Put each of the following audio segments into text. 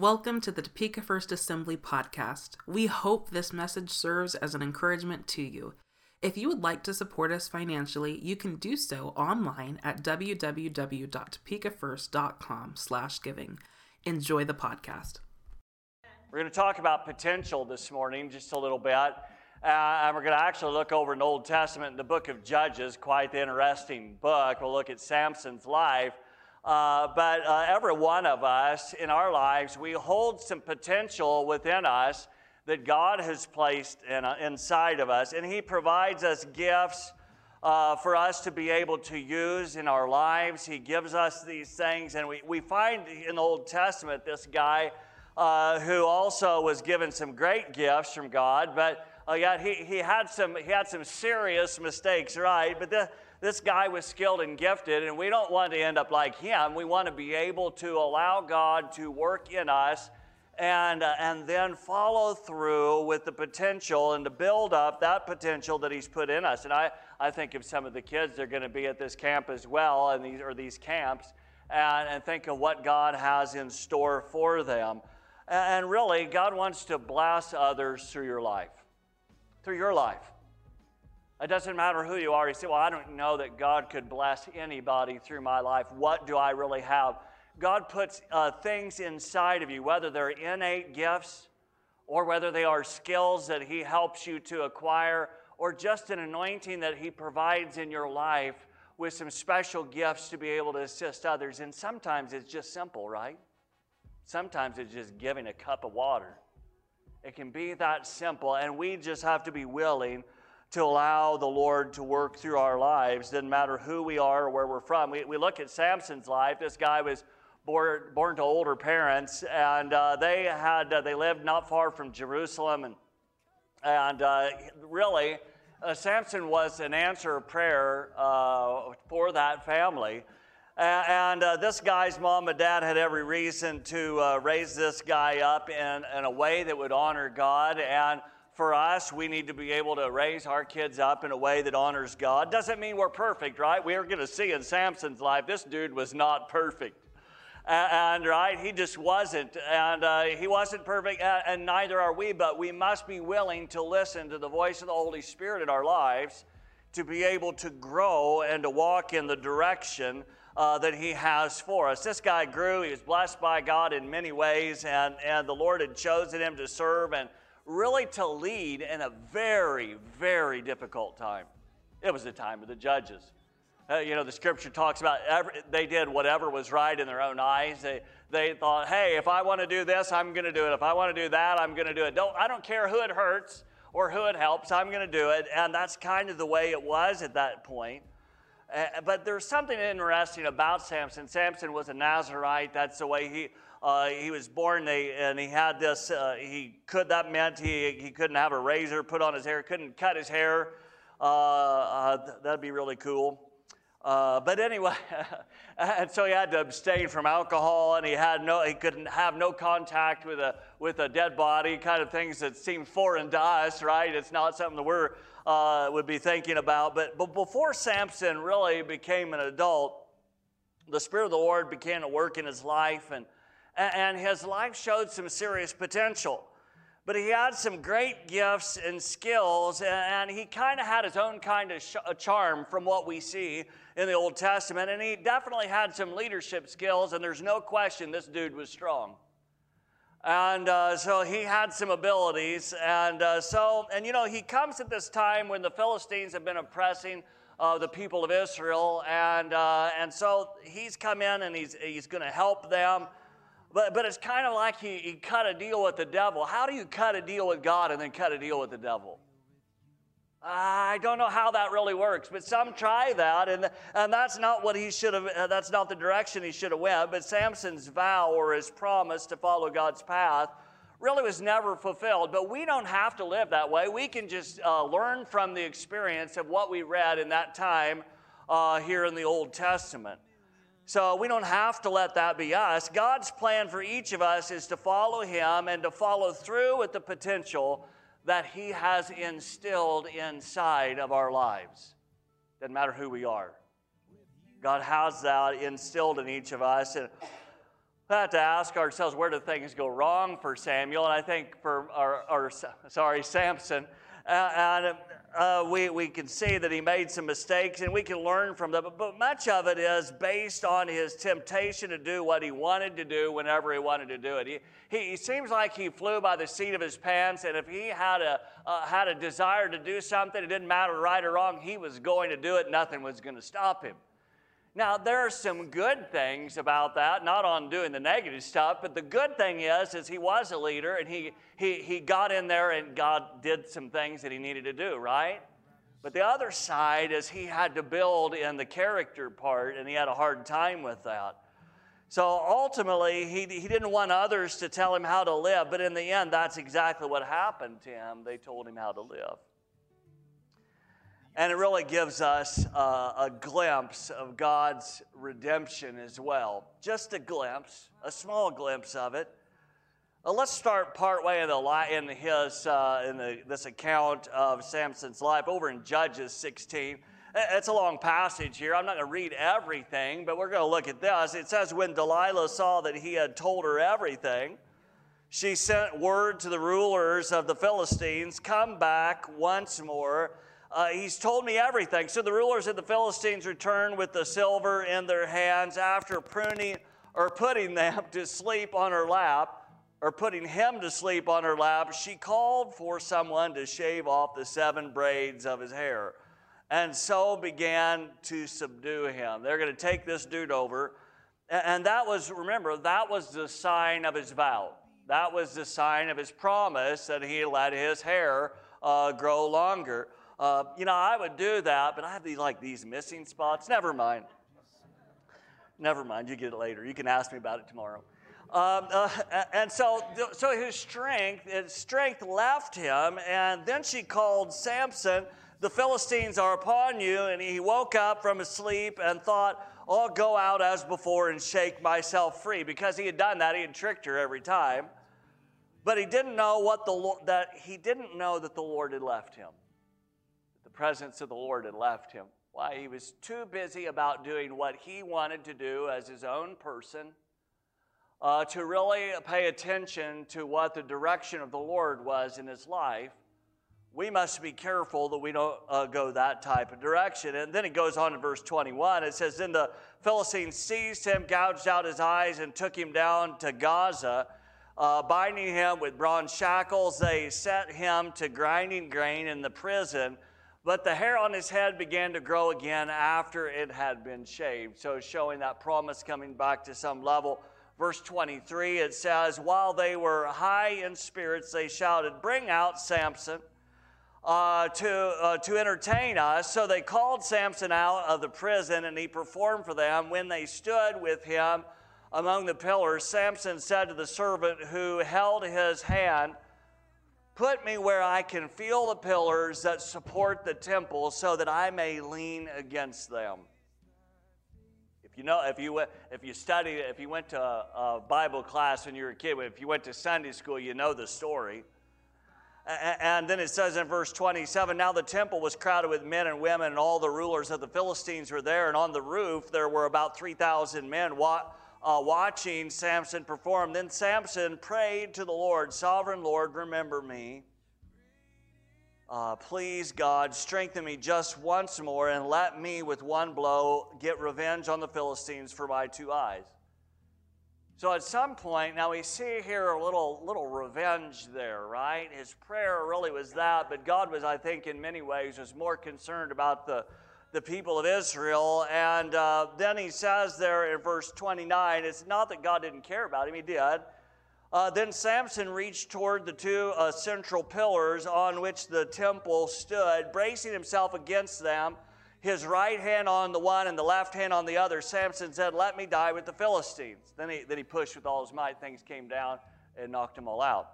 Welcome to the Topeka First Assembly podcast. We hope this message serves as an encouragement to you. If you would like to support us financially, you can do so online at www.topekafirst.com/giving. Enjoy the podcast. We're going to talk about potential this morning just a little bit. Uh, and we're going to actually look over an Old Testament in the book of Judges, quite the interesting book. We'll look at Samson's life. Uh, but uh, every one of us in our lives, we hold some potential within us that God has placed in, uh, inside of us, and He provides us gifts uh, for us to be able to use in our lives. He gives us these things, and we, we find in the Old Testament this guy uh, who also was given some great gifts from God, but uh, yet he, he, had some, he had some serious mistakes, right? But the, this guy was skilled and gifted, and we don't want to end up like him. We want to be able to allow God to work in us and, uh, and then follow through with the potential and to build up that potential that He's put in us. And I, I think of some of the kids that are going to be at this camp as well, and these, or these camps, and, and think of what God has in store for them. And really, God wants to bless others through your life. Through your life. It doesn't matter who you are. You say, Well, I don't know that God could bless anybody through my life. What do I really have? God puts uh, things inside of you, whether they're innate gifts or whether they are skills that He helps you to acquire or just an anointing that He provides in your life with some special gifts to be able to assist others. And sometimes it's just simple, right? Sometimes it's just giving a cup of water. It can be that simple, and we just have to be willing to allow the Lord to work through our lives. Doesn't matter who we are or where we're from. We, we look at Samson's life. This guy was born, born to older parents, and uh, they had uh, they lived not far from Jerusalem, and and uh, really, uh, Samson was an answer of prayer uh, for that family. And uh, this guy's mom and dad had every reason to raise this guy up in, in a way that would honor God. And for us, we need to be able to raise our kids up in a way that honors God. Doesn't mean we're perfect, right? We're going to see in Samson's life, this dude was not perfect. And, right, he just wasn't. And uh, he wasn't perfect, and neither are we, but we must be willing to listen to the voice of the Holy Spirit in our lives to be able to grow and to walk in the direction uh, that he has for us. This guy grew, he was blessed by God in many ways, and, and the Lord had chosen him to serve and really to lead in a very, very difficult time. It was the time of the judges. Uh, you know, the scripture talks about every, they did whatever was right in their own eyes. They, they thought, hey, if I want to do this, I'm going to do it. If I want to do that, I'm going to do it. Don't, I don't care who it hurts or who it helps, I'm going to do it. And that's kind of the way it was at that point. Uh, but there's something interesting about Samson. Samson was a Nazarite. That's the way he uh, he was born they, and he had this, uh, he could, that meant he, he couldn't have a razor put on his hair, couldn't cut his hair. Uh, uh that'd be really cool. Uh, but anyway, and so he had to abstain from alcohol, and he had no, he couldn't have no contact with a with a dead body, kind of things that seem foreign to us, right? It's not something that we're uh, would be thinking about. But but before Samson really became an adult, the Spirit of the Lord began to work in his life, and and his life showed some serious potential. But he had some great gifts and skills, and he kind of had his own kind of charm from what we see in the Old Testament. And he definitely had some leadership skills, and there's no question this dude was strong. And uh, so he had some abilities. And uh, so, and you know, he comes at this time when the Philistines have been oppressing uh, the people of Israel. And, uh, and so he's come in and he's, he's going to help them. But, but it's kind of like he, he cut a deal with the devil. How do you cut a deal with God and then cut a deal with the devil? I don't know how that really works, but some try that, and, and that's not what he should have, uh, that's not the direction he should have went. But Samson's vow or his promise to follow God's path really was never fulfilled. But we don't have to live that way. We can just uh, learn from the experience of what we read in that time uh, here in the Old Testament. So we don't have to let that be us. God's plan for each of us is to follow Him and to follow through with the potential that He has instilled inside of our lives. Doesn't matter who we are. God has that instilled in each of us. And we have to ask ourselves where do things go wrong for Samuel, and I think for our, our sorry Samson, and uh, we, we can see that he made some mistakes and we can learn from them. But, but much of it is based on his temptation to do what he wanted to do whenever he wanted to do it. He, he, he seems like he flew by the seat of his pants, and if he had a, uh, had a desire to do something, it didn't matter right or wrong, he was going to do it. Nothing was going to stop him. Now, there are some good things about that, not on doing the negative stuff, but the good thing is, is he was a leader and he, he, he got in there and God did some things that he needed to do, right? But the other side is he had to build in the character part and he had a hard time with that. So ultimately, he, he didn't want others to tell him how to live, but in the end, that's exactly what happened to him. They told him how to live. And it really gives us uh, a glimpse of God's redemption as well. Just a glimpse, a small glimpse of it. Uh, let's start partway in, the, in his uh, in the, this account of Samson's life over in Judges 16. It's a long passage here. I'm not going to read everything, but we're going to look at this. It says, When Delilah saw that he had told her everything, she sent word to the rulers of the Philistines, Come back once more uh, he's told me everything. So the rulers of the Philistines returned with the silver in their hands after pruning or putting them to sleep on her lap, or putting him to sleep on her lap. She called for someone to shave off the seven braids of his hair, and so began to subdue him. They're going to take this dude over. And that was, remember, that was the sign of his vow. That was the sign of his promise that he let his hair uh, grow longer. Uh, you know, I would do that, but I have these like these missing spots. Never mind. Never mind. You get it later. You can ask me about it tomorrow. Um, uh, and so, so his strength, his strength left him, and then she called Samson. The Philistines are upon you, and he woke up from his sleep and thought, "I'll go out as before and shake myself free." Because he had done that, he had tricked her every time, but he didn't know what the Lord, that he didn't know that the Lord had left him presence of the Lord had left him. Why? He was too busy about doing what he wanted to do as his own person uh, to really pay attention to what the direction of the Lord was in his life. We must be careful that we don't uh, go that type of direction. And then it goes on in verse 21. It says, Then the Philistines seized him, gouged out his eyes, and took him down to Gaza. Uh, binding him with bronze shackles, they set him to grinding grain in the prison but the hair on his head began to grow again after it had been shaved. So, showing that promise coming back to some level. Verse 23, it says, While they were high in spirits, they shouted, Bring out Samson. Uh, to, uh, to entertain us. So they called Samson out of the prison and he performed for them. When they stood with him among the pillars, Samson said to the servant who held his hand, Put me where I can feel the pillars that support the temple so that I may lean against them. If you know, if you, if you studied, if you went to a, a Bible class when you were a kid, if you went to Sunday school, you know the story. And then it says in verse 27 Now the temple was crowded with men and women, and all the rulers of the Philistines were there. And on the roof there were about 3,000 men uh, watching Samson perform. Then Samson prayed to the Lord, Sovereign Lord, remember me. Uh, please, God, strengthen me just once more and let me, with one blow, get revenge on the Philistines for my two eyes. So at some point, now we see here a little, little revenge there, right? His prayer really was that, but God was, I think, in many ways, was more concerned about the, the people of Israel. And uh, then he says there in verse 29, it's not that God didn't care about him, he did. Uh, then Samson reached toward the two uh, central pillars on which the temple stood, bracing himself against them, his right hand on the one and the left hand on the other. Samson said, Let me die with the Philistines. Then he, then he pushed with all his might. Things came down and knocked them all out.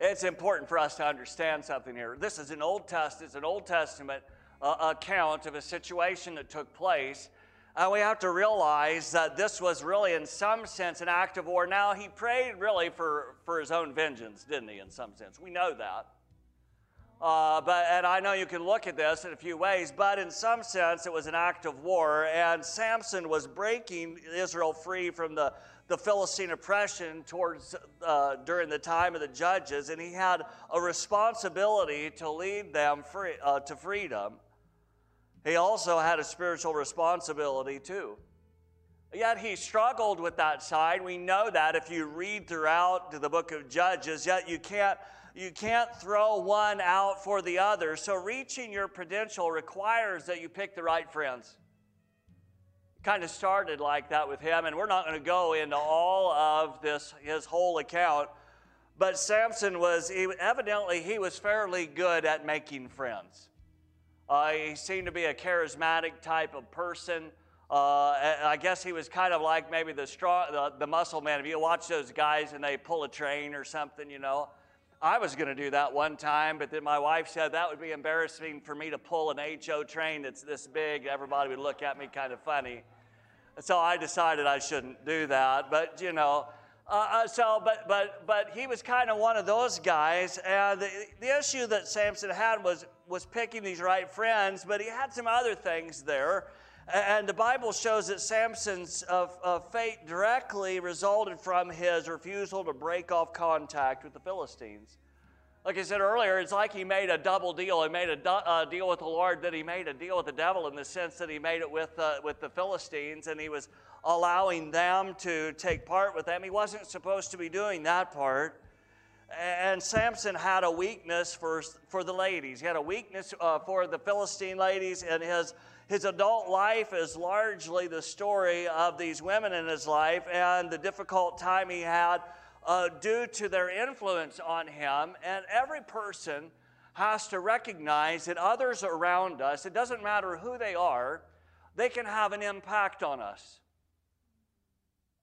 It's important for us to understand something here. This is an Old Testament, it's an Old Testament uh, account of a situation that took place. And we have to realize that this was really, in some sense, an act of war. Now, he prayed really for, for his own vengeance, didn't he, in some sense? We know that. Uh, but, and I know you can look at this in a few ways, but in some sense, it was an act of war. And Samson was breaking Israel free from the, the Philistine oppression towards uh, during the time of the judges, and he had a responsibility to lead them free, uh, to freedom. He also had a spiritual responsibility too. Yet he struggled with that side. We know that if you read throughout the book of Judges, yet you can't you can't throw one out for the other. So reaching your potential requires that you pick the right friends kind of started like that with him, and we're not going to go into all of this, his whole account. But Samson was, evidently, he was fairly good at making friends. Uh, he seemed to be a charismatic type of person. Uh, I guess he was kind of like maybe the strong, the, the muscle man. If you watch those guys and they pull a train or something, you know. I was going to do that one time, but then my wife said that would be embarrassing for me to pull an HO train that's this big. Everybody would look at me kind of funny. So I decided I shouldn't do that. But, you know, uh, uh, so, but, but, but he was kind of one of those guys. And the, the issue that Samson had was, was picking these right friends, but he had some other things there. And the Bible shows that Samson's fate directly resulted from his refusal to break off contact with the Philistines. Like I said earlier, it's like he made a double deal. He made a uh, deal with the Lord, that he made a deal with the devil in the sense that he made it with, uh, with the Philistines, and he was allowing them to take part with them. He wasn't supposed to be doing that part. And Samson had a weakness for, for the ladies. He had a weakness uh, for the Philistine ladies, and his, his adult life is largely the story of these women in his life and the difficult time he had uh, due to their influence on him. And every person has to recognize that others around us, it doesn't matter who they are, they can have an impact on us.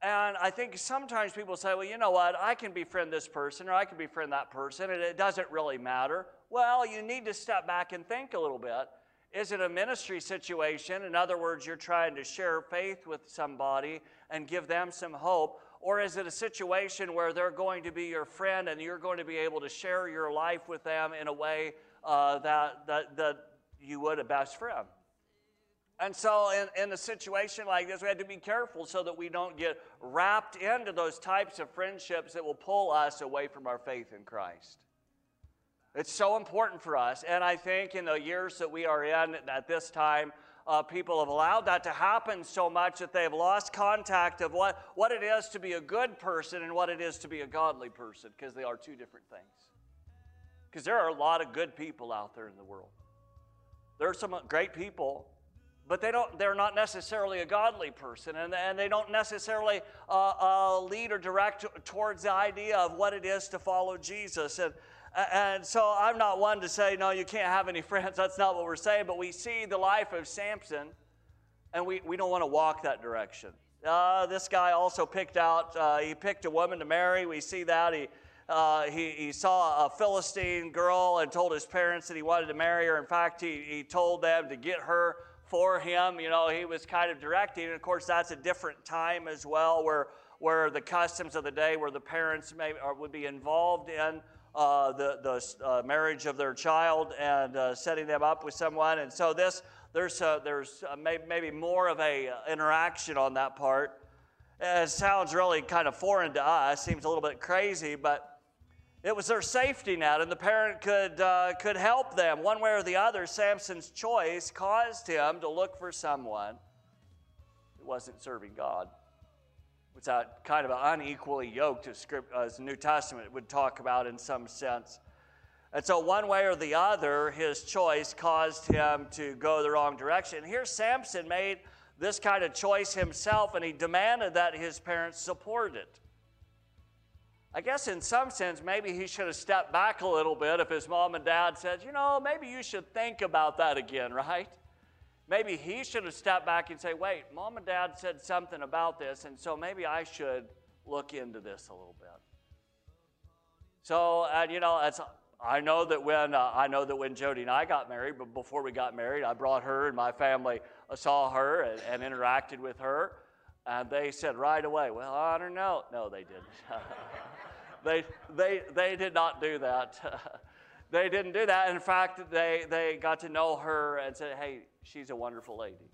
And I think sometimes people say, well, you know what, I can befriend this person or I can befriend that person, and it doesn't really matter. Well, you need to step back and think a little bit. Is it a ministry situation? In other words, you're trying to share faith with somebody and give them some hope. Or is it a situation where they're going to be your friend and you're going to be able to share your life with them in a way uh, that, that, that you would a best friend? And so, in, in a situation like this, we have to be careful so that we don't get wrapped into those types of friendships that will pull us away from our faith in Christ. It's so important for us. And I think in the years that we are in at this time, uh, people have allowed that to happen so much that they have lost contact of what, what it is to be a good person and what it is to be a godly person because they are two different things. Because there are a lot of good people out there in the world. There are some great people, but they don't, they're not necessarily a godly person, and, and they don't necessarily uh, uh, lead or direct towards the idea of what it is to follow Jesus. And, and so I'm not one to say, no, you can't have any friends. That's not what we're saying. But we see the life of Samson, and we, we don't want to walk that direction. Uh, this guy also picked out, uh, he picked a woman to marry. We see that. He, uh, he, he saw a Philistine girl and told his parents that he wanted to marry her. In fact, he, he told them to get her for him. You know, he was kind of directing. And of course, that's a different time as well where, where the customs of the day, where the parents may, or would be involved in uh, the, the uh, marriage of their child and uh, setting them up with someone. And so this, there's, there's maybe, maybe more of a uh, interaction on that part. It sounds really kind of foreign to us, seems a little bit crazy, but it was their safety net, and the parent could, uh, could help them one way or the other. Samson's choice caused him to look for someone who wasn't serving God was that kind of an unequally yoked as, script, as the New Testament would talk about in some sense. And so, one way or the other, his choice caused him to go the wrong direction. Here, Samson made this kind of choice himself, and he demanded that his parents support it. I guess in some sense, maybe he should have stepped back a little bit if his mom and dad said, you know, maybe you should think about that again, right? Maybe he should have stepped back and say, wait, mom and dad said something about this, and so maybe I should look into this a little bit. So, and you know, I know that when uh, I know that when Jody and I got married, but before we got married, I brought her and my family uh, saw her and, and, interacted with her, and they said right away, "Well, I don't know." No, they didn't. they they they did not do that. they didn't do that. In fact, they they got to know her and said, "Hey, she's a wonderful lady.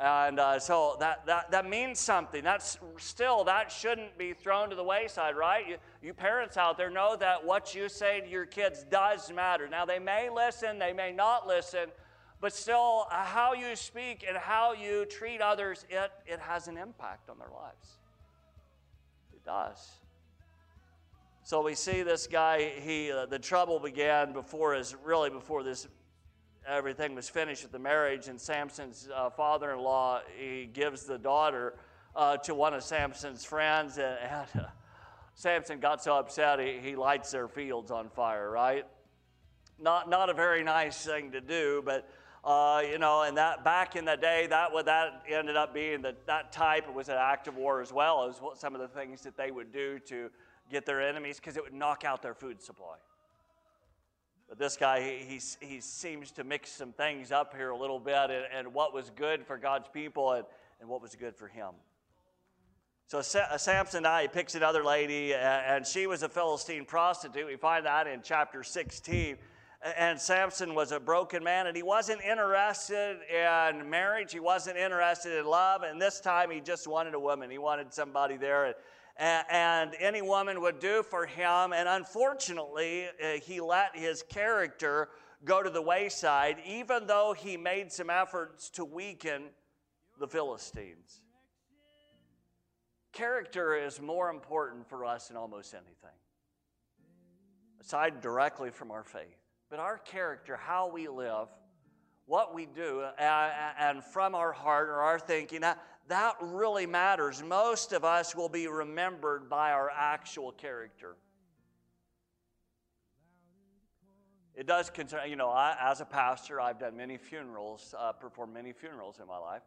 And uh, so that, that, that means something. That's still, that shouldn't be thrown to the wayside, right? You, you parents out there know that what you say to your kids does matter. Now, they may listen, they may not listen, but still, uh, how you speak and how you treat others, it, it has an impact on their lives. It does. So we see this guy, he, uh, the trouble began before his, really before this everything was finished with the marriage, and Samson's uh, father in law, he gives the daughter uh, to one of Samson's friends, and, and uh, Samson got so upset he, he lights their fields on fire, right? Not, not a very nice thing to do, but uh, you know, and that back in the day, that that ended up being that that type was an act of war as well as some of the things that they would do to get their enemies because it would knock out their food supply. But this guy, he, he, seems to mix some things up here a little bit and, and what was good for God's people and, and what was good for him. So uh, Samson now, he picks another lady, and she was a Philistine prostitute. We find that in chapter 16. And Samson was a broken man, and he wasn't interested in marriage. He wasn't interested in love. And this time, he just wanted a woman. He wanted somebody there and any woman would do for him. And unfortunately, uh, he let his character go to the wayside, even though he made some efforts to weaken the Philistines. Character is more important for us than almost anything, aside directly from our faith. But our character, how we live, what we do, and from our heart or our thinking, that really matters. Most of us will be remembered by our actual character. It does concern, you know, I, as a pastor, I've done many funerals, uh, performed many funerals in my life.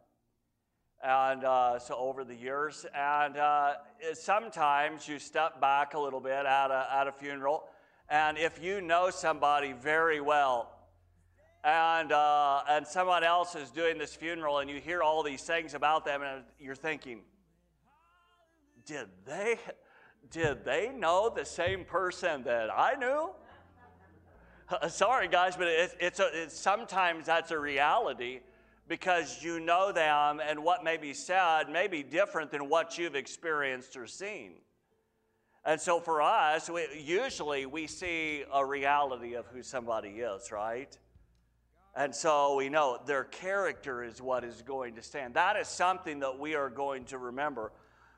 And uh, so over the years, and uh, sometimes you step back a little bit at a, at a funeral, and if you know somebody very well, and, uh, and someone else is doing this funeral and you hear all these things about them and you're thinking, did they, did they know the same person that I knew? Sorry, guys, but it's, it's, a, it's sometimes that's a reality because you know them and what may be said may be different than what you've experienced or seen. And so for us, we, usually we see a reality of who somebody is, right? And so we know their character is what is going to stand. That is something that we are going to remember.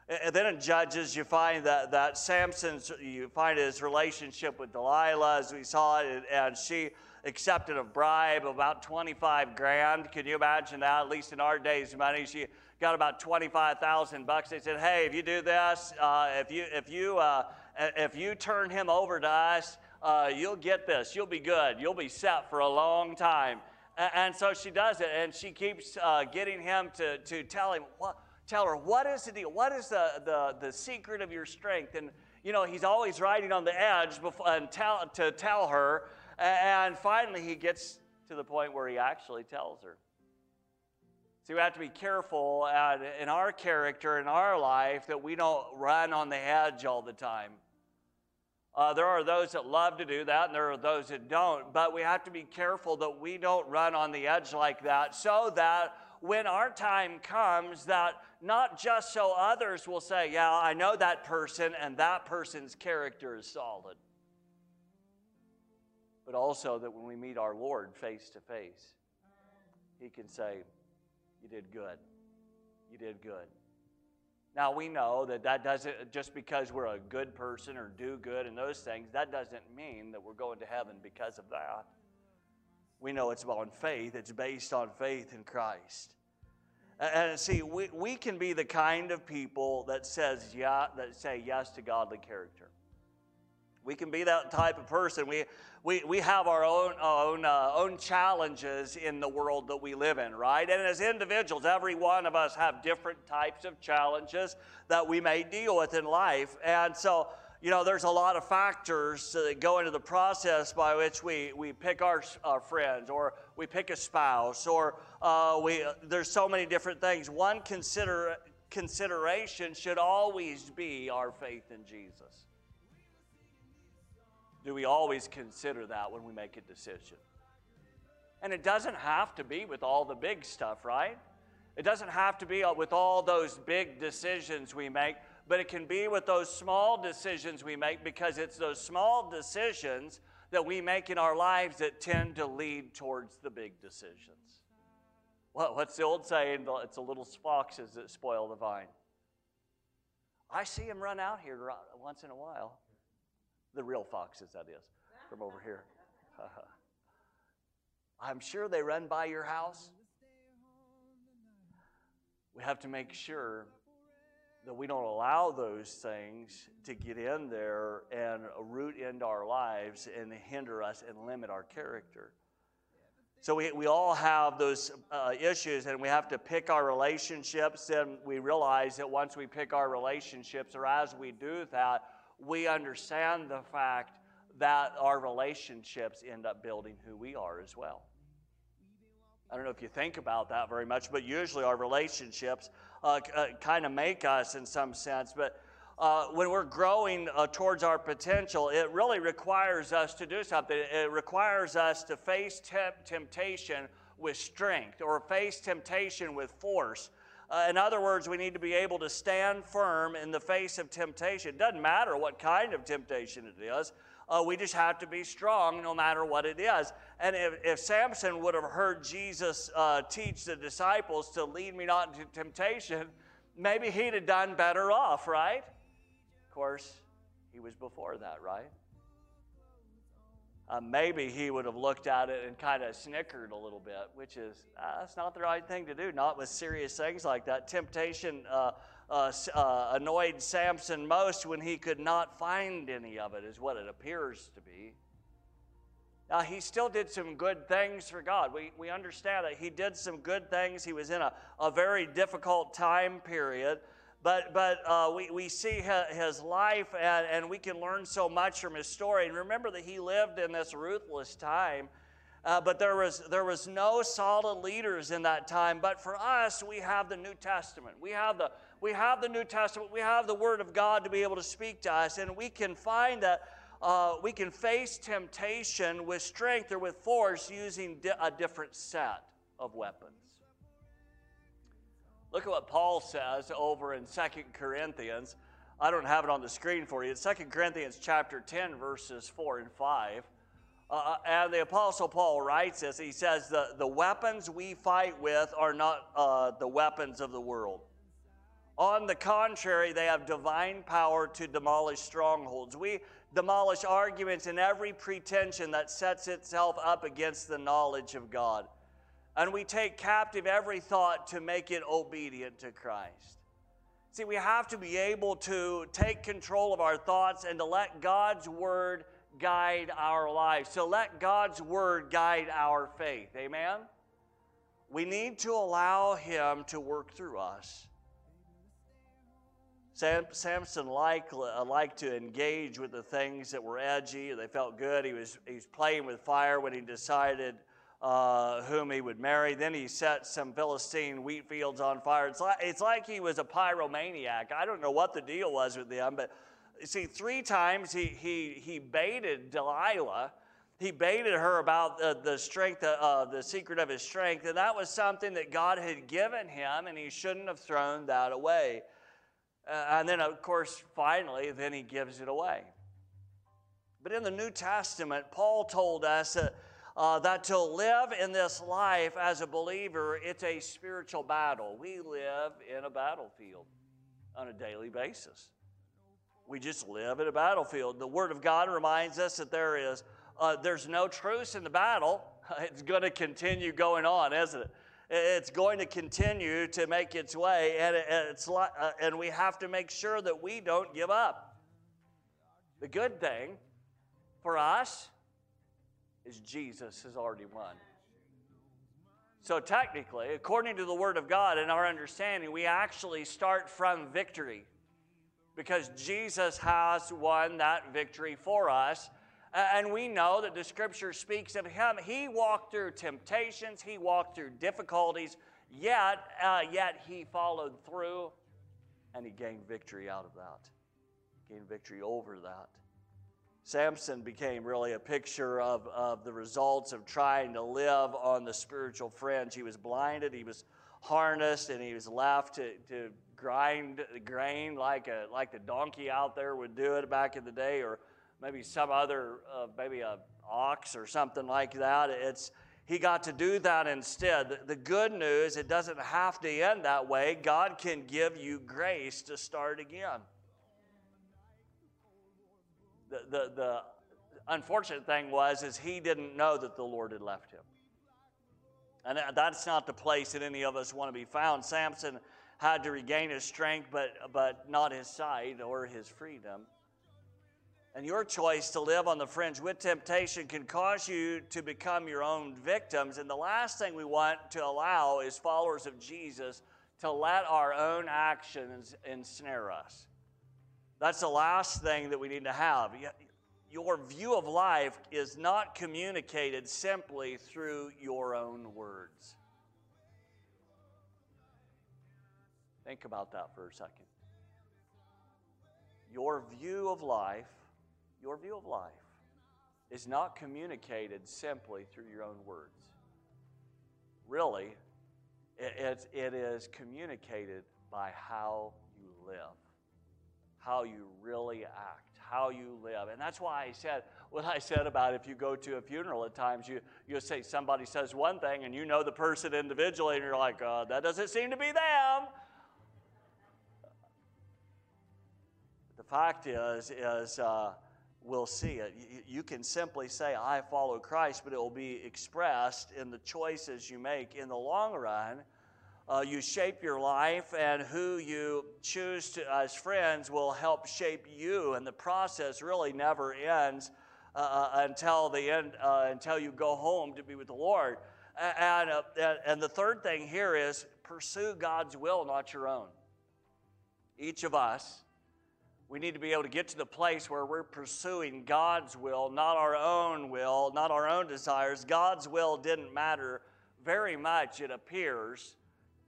And then in Judges, you find that, that Samson's, you find his relationship with Delilah, as we saw it, and she accepted a bribe of about 25 grand. Can you imagine that? At least in our days' money, she got about 25,000 bucks. They said, hey, if you do this, uh, if, you, if, you, uh, if you turn him over to us, uh, you'll get this. You'll be good. You'll be set for a long time. And, and so she does it, and she keeps uh, getting him to, to tell him, what, tell her, what is the deal? What is the, the, the secret of your strength? And, you know, he's always riding on the edge before, and tell, to tell her. And finally, he gets to the point where he actually tells her. See, we have to be careful in our character, in our life, that we don't run on the edge all the time. Uh, there are those that love to do that, and there are those that don't. But we have to be careful that we don't run on the edge like that, so that when our time comes, that not just so others will say, "Yeah, I know that person, and that person's character is solid," but also that when we meet our Lord face to face, He can say, "You did good. You did good." Now, we know that that doesn't, just because we're a good person or do good and those things, that doesn't mean that we're going to heaven because of that. We know it's on faith, it's based on faith in Christ. And see, we, we can be the kind of people that says yeah, that say yes to godly character. We can be that type of person. We, we, we have our own, own, uh, own challenges in the world that we live in, right? And as individuals, every one of us have different types of challenges that we may deal with in life. And so, you know, there's a lot of factors that go into the process by which we, we pick our, our friends or we pick a spouse or uh, we, there's so many different things. One consider, consideration should always be our faith in Jesus do we always consider that when we make a decision? And it doesn't have to be with all the big stuff, right? It doesn't have to be with all those big decisions we make, but it can be with those small decisions we make because it's those small decisions that we make in our lives that tend to lead towards the big decisions. Well, what's the old saying? It's the little foxes that spoil the vine. I see them run out here once in a while. The real foxes, that is, from over here. I'm sure they run by your house. We have to make sure that we don't allow those things to get in there and root into our lives and hinder us and limit our character. So we, we all have those uh, issues, and we have to pick our relationships. And we realize that once we pick our relationships, or as we do that, we understand the fact that our relationships end up building who we are as well. I don't know if you think about that very much, but usually our relationships uh, uh, kind of make us in some sense. But uh, when we're growing uh, towards our potential, it really requires us to do something. It requires us to face temp- temptation with strength or face temptation with force. Uh, in other words, we need to be able to stand firm in the face of temptation. It doesn't matter what kind of temptation it is. Uh, we just have to be strong no matter what it is. And if, if Samson would have heard Jesus uh, teach the disciples to lead me not into temptation, maybe he'd have done better off, right? Of course, he was before that, right? Uh, maybe he would have looked at it and kind of snickered a little bit, which is uh, that's not the right thing to do. Not with serious things like that. Temptation uh, uh, uh, annoyed Samson most when he could not find any of it, is what it appears to be. Now, he still did some good things for God. We, we understand that he did some good things. He was in a, a very difficult time period. But, but uh, we, we see his life and, and we can learn so much from his story. And remember that he lived in this ruthless time. Uh, but there was, there was no solid leaders in that time. But for us, we have the New Testament. We have the, we have the New Testament. We have the Word of God to be able to speak to us. And we can find that uh, we can face temptation with strength or with force using di- a different set of weapons. Look at what Paul says over in Second Corinthians. I don't have it on the screen for you. It's 2 Corinthians chapter 10, verses 4 and 5. Uh, uh, and the Apostle Paul writes this. He says, The, the weapons we fight with are not uh, the weapons of the world. On the contrary, they have divine power to demolish strongholds. We demolish arguments and every pretension that sets itself up against the knowledge of God. And we take captive every thought to make it obedient to Christ. See, we have to be able to take control of our thoughts and to let God's word guide our lives. So let God's word guide our faith. Amen? We need to allow Him to work through us. Sam, Samson liked, uh, liked to engage with the things that were edgy. They felt good. He was, he was playing with fire when he decided uh, whom he would marry. Then he set some Philistine wheat fields on fire. It's like, it's like he was a pyromaniac. I don't know what the deal was with them, but see, three times he, he, he baited Delilah. He baited her about the, the strength, uh, the secret of his strength, and that was something that God had given him, and he shouldn't have thrown that away. Uh, and then, of course, finally, then he gives it away. But in the New Testament, Paul told us that, uh, that to live in this life as a believer, it's a spiritual battle. We live in a battlefield on a daily basis. We just live in a battlefield. The Word of God reminds us that there is uh, there's no truce in the battle. It's going to continue going on, isn't it? It's going to continue to make its way, and, it's, uh, and we have to make sure that we don't give up. The good thing for us is Jesus has already won. So, technically, according to the Word of God and our understanding, we actually start from victory because Jesus has won that victory for us. And we know that the scripture speaks of him. He walked through temptations, he walked through difficulties, yet, uh, yet he followed through and he gained victory out of that, gained victory over that. Samson became really a picture of, of the results of trying to live on the spiritual fringe. He was blinded, he was harnessed and he was left to, to grind the grain like a like the donkey out there would do it back in the day, or maybe some other uh, maybe a ox or something like that. It's he got to do that instead. The, the good news, it doesn't have to end that way. God can give you grace to start again. The, the, the unfortunate thing was is he didn't know that the Lord had left him. And that's not the place that any of us want to be found. Samson had to regain his strength, but, but not his sight or his freedom. And your choice to live on the fringe with temptation can cause you to become your own victims. And the last thing we want to allow is followers of Jesus to let our own actions ensnare us. That's the last thing that we need to have. Your view of life is not communicated simply through your own words. Think about that for a second. Your view of life your view of life is not communicated simply through your own words. Really, it, it is communicated by how you live, how you really act, how you live. And that's why I said what I said about if you go to a funeral at times, you, you say somebody says one thing and you know the person individually, and you're like, uh, that doesn't seem to be them. The fact is, is uh, will see it. You can simply say, I follow Christ, but it will be expressed in the choices you make in the long run. Uh, you shape your life, and who you choose to, as friends will help shape you, and the process really never ends uh, uh until the end, uh, until you go home to be with the Lord. And, uh, and the third thing here is pursue God's will, not your own. Each of us we need to be able to get to the place where we're pursuing God's will, not our own will, not our own desires. God's will didn't matter very much, it appears,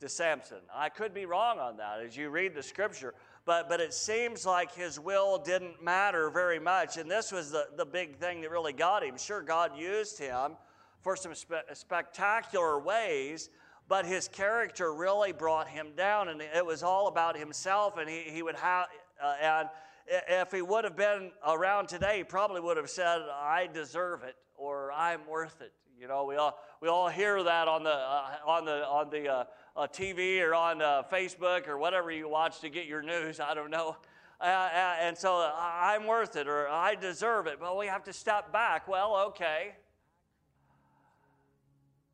to Samson. I could be wrong on that as you read the scripture, but, but it seems like his will didn't matter very much. And this was the, the big thing that really got him. Sure, God used him for some spe- spectacular ways, but his character really brought him down, and it was all about himself, and he, he would have uh, and if he would have been around today, he probably would have said, I deserve it or I'm worth it. You know, we all, we all hear that on the, uh, on the, on the uh, uh TV or on uh, Facebook or whatever you watch to get your news. I don't know. Uh, and so I'm worth it or I deserve it. But we have to step back. Well, okay.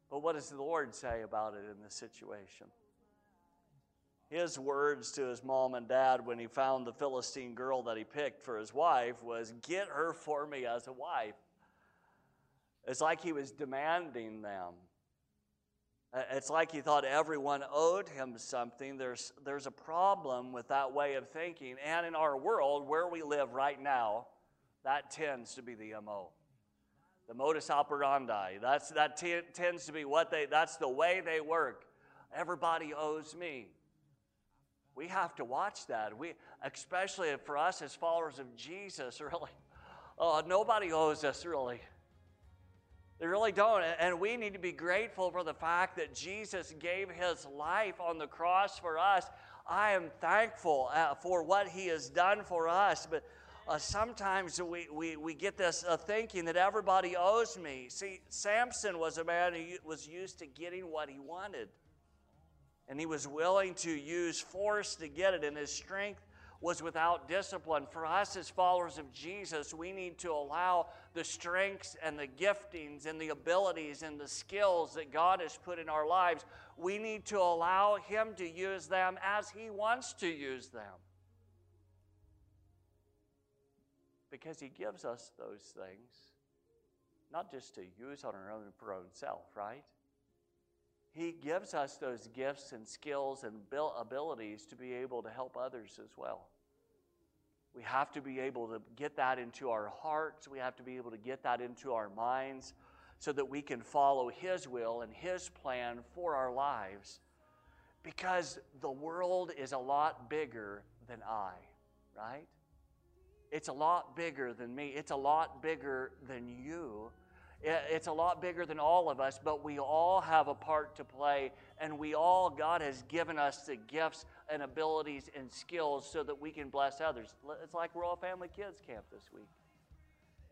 But what does the Lord say about it in this situation? his words to his mom and dad when he found the Philistine girl that he picked for his wife was, Get her for me as a wife. It's like he was demanding them. It's like he thought everyone owed him something. There's, there's a problem with that way of thinking. And in our world, where we live right now, that tends to be the MO. The modus operandi. That's, that t- tends to be what they, that's the way they work. Everybody owes me. We have to watch that. We, especially for us as followers of Jesus, really. Uh, nobody owes us, really. They really don't. And we need to be grateful for the fact that Jesus gave his life on the cross for us. I am thankful uh, for what he has done for us. But uh, sometimes we, we, we get this uh, thinking that everybody owes me. See, Samson was a man who was used to getting what he wanted and he was willing to use force to get it, and his strength was without discipline. For us as followers of Jesus, we need to allow the strengths and the giftings and the abilities and the skills that God has put in our lives, we need to allow Him to use them as He wants to use them. Because He gives us those things, not just to use on our own for our own self, right? He gives us those gifts and skills and abilities to be able to help others as well. We have to be able to get that into our hearts. We have to be able to get that into our minds so that we can follow His will and His plan for our lives. Because the world is a lot bigger than I, right? It's a lot bigger than me. It's a lot bigger than you. It's a lot bigger than all of us, but we all have a part to play, and we all, God has given us the gifts and abilities and skills so that we can bless others. It's like Royal Family Kids Camp this week.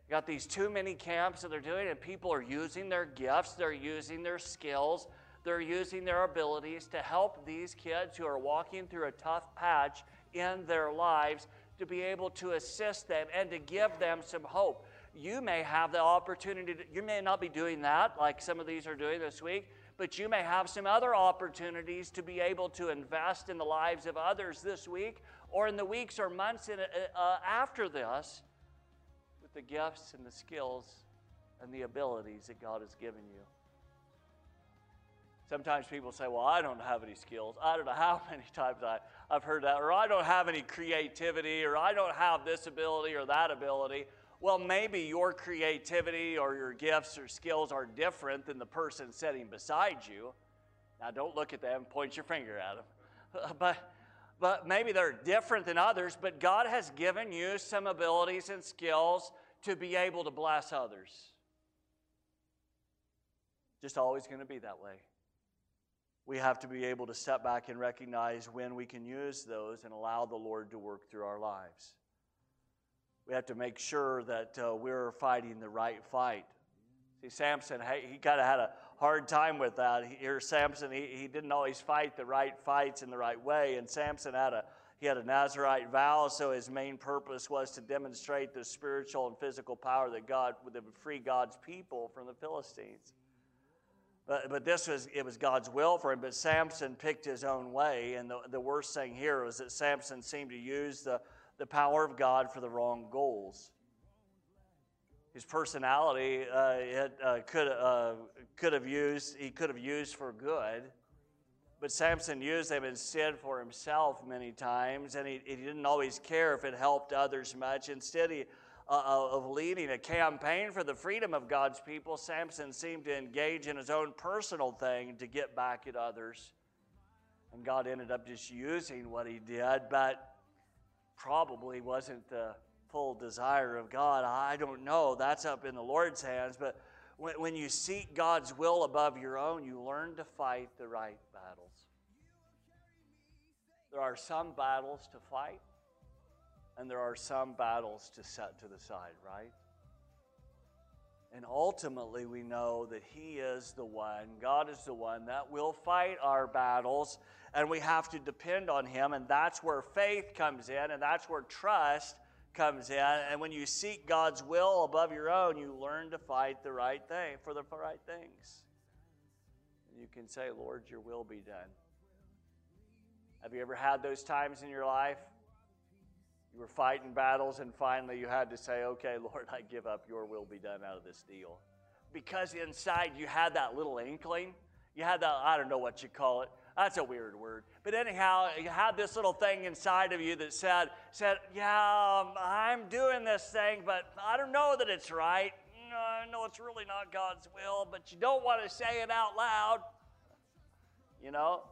You got these too many camps that they're doing, and people are using their gifts, they're using their skills, they're using their abilities to help these kids who are walking through a tough patch in their lives to be able to assist them and to give them some hope you may have the opportunity, to, you may not be doing that like some of these are doing this week, but you may have some other opportunities to be able to invest in the lives of others this week or in the weeks or months in, uh, uh, after this with the gifts and the skills and the abilities that God has given you. Sometimes people say, Well, I don't have any skills. I don't know how many times I, I've heard that. Or I don't have any creativity. Or I don't have this ability or that ability well, maybe your creativity or your gifts or skills are different than the person sitting beside you. Now, don't look at them and point your finger at them. But, but maybe they're different than others, but God has given you some abilities and skills to be able to bless others. Just always going to be that way. We have to be able to step back and recognize when we can use those and allow the Lord to work through our lives. We have to make sure that uh, we're fighting the right fight. See, Samson, he kind of had a hard time with that. Here, Samson, he, he didn't always fight the right fights in the right way. And Samson had a he had a Nazarite vow, so his main purpose was to demonstrate the spiritual and physical power that God would free God's people from the Philistines. But, but this was it was God's will for him. But Samson picked his own way, and the, the worst thing here was that Samson seemed to use the the power of God for the wrong goals. His personality uh, it, uh, could, uh, could have used, he could have used for good, but Samson used them instead for himself many times, and he, he didn't always care if it helped others much. Instead he, uh, uh, of leading a campaign for the freedom of God's people, Samson seemed to engage in his own personal thing to get back at others. And God ended up just using what he did, but probably wasn't the full desire of God. I don't know. That's up in the Lord's hands. But when, when you seek God's will above your own, you learn to fight the right battles. There are some battles to fight, and there are some battles to set to the side, right? And ultimately, we know that He is the one, God is the one that will fight our battles, and we have to depend on Him. And that's where faith comes in, and that's where trust comes in. And when you seek God's will above your own, you learn to fight the right thing for the right things. And you can say, Lord, your will be done. Have you ever had those times in your life you were fighting battles, and finally you had to say, Okay, Lord, I give up. Your will be done out of this deal. Because inside you had that little inkling. You had that, I don't know what you call it. That's a weird word. But anyhow, you had this little thing inside of you that said, said Yeah, um, I'm doing this thing, but I don't know that it's right. No, I know it's really not God's will, but you don't want to say it out loud. You know?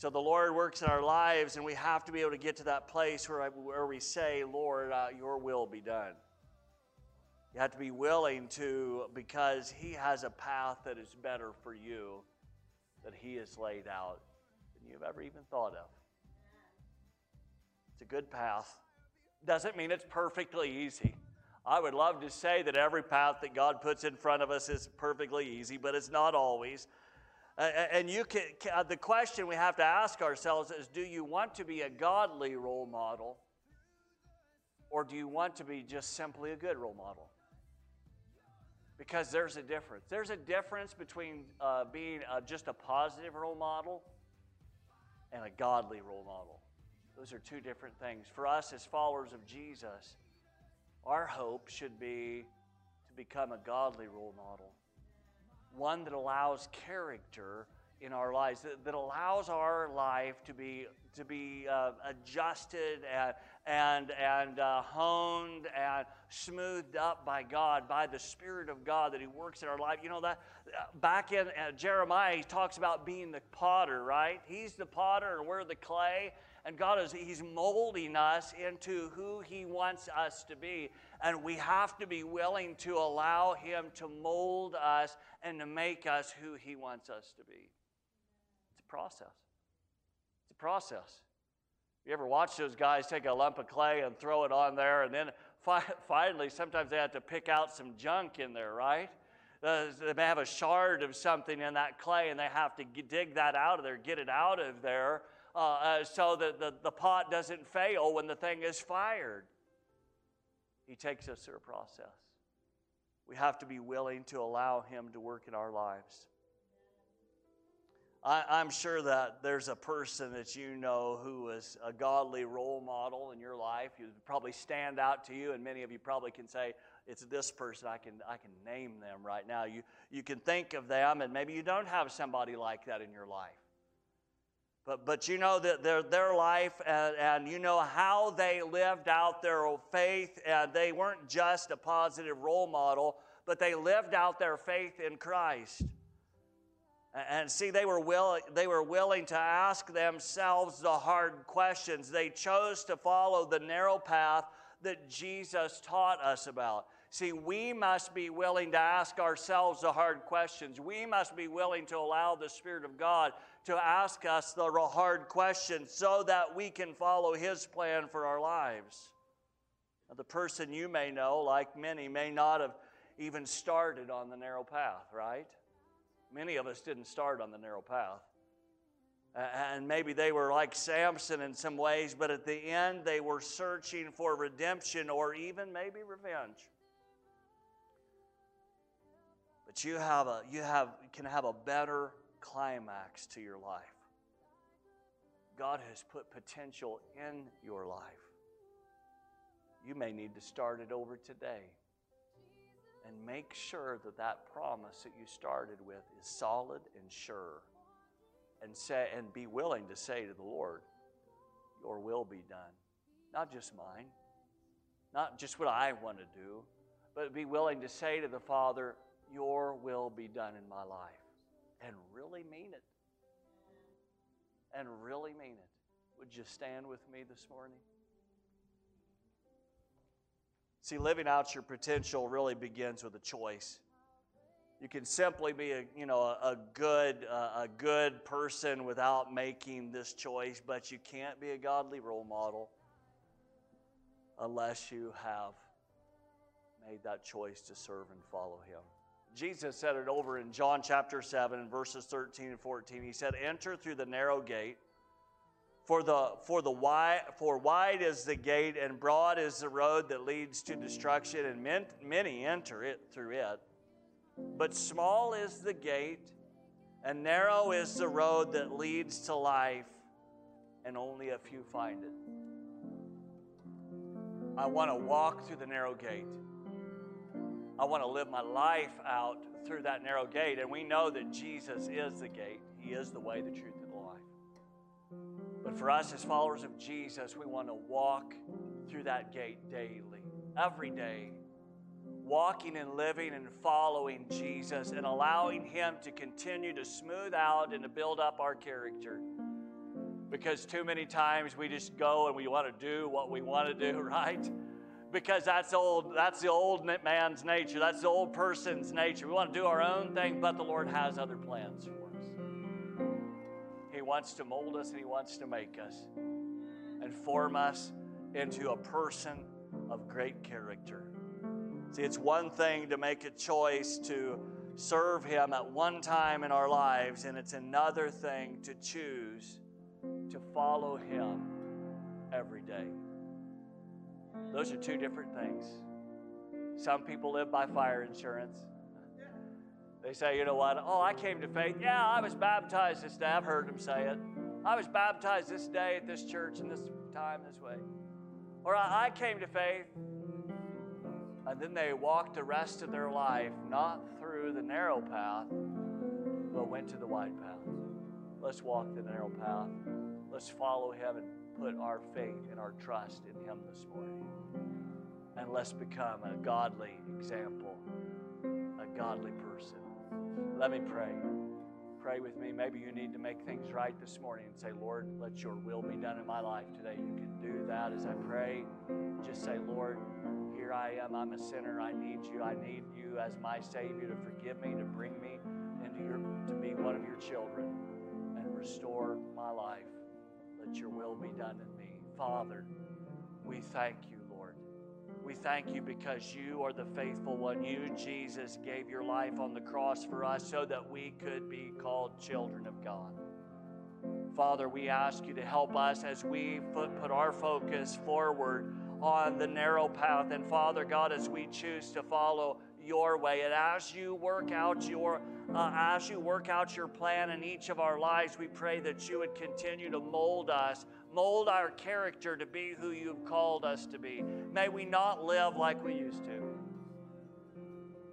So the Lord works in our lives, and we have to be able to get to that place where, where we say, Lord, uh, your will be done. You have to be willing to, because He has a path that is better for you that He has laid out than you've ever even thought of. It's a good path. Doesn't mean it's perfectly easy. I would love to say that every path that God puts in front of us is perfectly easy, but it's not always. And you can, the question we have to ask ourselves is do you want to be a godly role model? Or do you want to be just simply a good role model? Because there's a difference. There's a difference between uh, being uh, just a positive role model and a godly role model. Those are two different things. For us as followers of Jesus, our hope should be to become a godly role model one that allows character in our lives, that, that allows our life to be, to be uh, adjusted and, and, and uh, honed and smoothed up by God, by the Spirit of God that He works in our life. You know, that back in uh, Jeremiah, he talks about being the potter, right? He's the potter and we're the clay. And God is He's molding us into who He wants us to be. And we have to be willing to allow Him to mold us and to make us who He wants us to be. It's a process. It's a process. You ever watch those guys take a lump of clay and throw it on there, and then fi- finally, sometimes they have to pick out some junk in there, right? Uh, they may have a shard of something in that clay, and they have to g- dig that out of there, get it out of there, uh, uh, so that the, the pot doesn't fail when the thing is fired. He takes us through a process. We have to be willing to allow Him to work in our lives. I, am sure that there's a person that you know who is a godly role model in your life. You probably stand out to you, and many of you probably can say, It's this person. I can, I can name them right now. You, you can think of them, and maybe you don't have somebody like that in your life. But, but you know that their, their life, and, and you know how they lived out their faith, and they weren't just a positive role model, but they lived out their faith in Christ. And see, they were, will, they were willing to ask themselves the hard questions. They chose to follow the narrow path that Jesus taught us about. See, we must be willing to ask ourselves the hard questions. We must be willing to allow the Spirit of God to ask us the hard questions so that we can follow His plan for our lives. Now, the person you may know, like many, may not have even started on the narrow path, right? Many of us didn't start on the narrow path. And maybe they were like Samson in some ways, but at the end they were searching for redemption or even maybe revenge. But you have a you have can have a better climax to your life. God has put potential in your life. You may need to start it over today and make sure that that promise that you started with is solid and sure and say and be willing to say to the lord your will be done not just mine not just what i want to do but be willing to say to the father your will be done in my life and really mean it and really mean it would you stand with me this morning See, living out your potential really begins with a choice. You can simply be a, you know, a, good, uh, a good person without making this choice, but you can't be a godly role model unless you have made that choice to serve and follow Him. Jesus said it over in John chapter 7, verses 13 and 14. He said, Enter through the narrow gate. For, the, for, the wide, for wide is the gate and broad is the road that leads to destruction, and men, many enter it through it. But small is the gate, and narrow is the road that leads to life, and only a few find it. I want to walk through the narrow gate. I want to live my life out through that narrow gate. And we know that Jesus is the gate, He is the way, the truth, and the life. but for us as followers of Jesus, we want to walk through that gate daily, every day, walking and living and following Jesus and allowing Him to continue to smooth out and to build up our character. Because too many times we just go and we want to do what we want to do, right? Because that's old, that's the old man's nature, that's the old person's nature. We want to do our own thing, but the Lord has other plans for us. He wants to mold us and He wants to make us and form us into a person of great character. See, it's one thing to make a choice to serve Him at one time in our lives, and it's another thing to choose to follow Him every day. Those are two different things. Some people live by fire insurance. They say, you know what? Oh, I came to faith. Yeah, I was baptized this day. I've heard them say it. I was baptized this day at this church and this time this way. Or I came to faith. And then they walked the rest of their life not through the narrow path, but went to the wide path. Let's walk the narrow path. Let's follow and put our faith and our trust in Him this morning. And let's become a godly example, a godly person. Let me pray. pray with me. Maybe you need to make things right this morning and say, Lord, let your will be done in my life today. You can do that as I pray. Just say, Lord, here I am. I'm a sinner. I need you. I need you as my Savior to forgive me, to bring me into your to be one of your children and restore my life. Let your will be done in me. Father, we thank you, Lord. We thank you because you are the faithful one. You, Jesus, gave your life on the cross for us so that we could be called children of God. Father, we ask you to help us as we put our focus forward on the narrow path. And Father God, as we choose to follow your way, and as you work out your uh, as you work out your plan in each of our lives, we pray that you would continue to mold us, mold our character to be who you've called us to be. May we not live like we used to,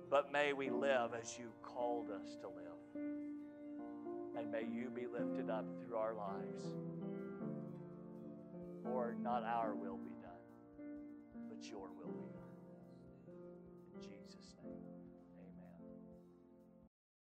but may we live as you called us to live. And may you be lifted up through our lives. Lord, not our will be done, but your will be done. In Jesus'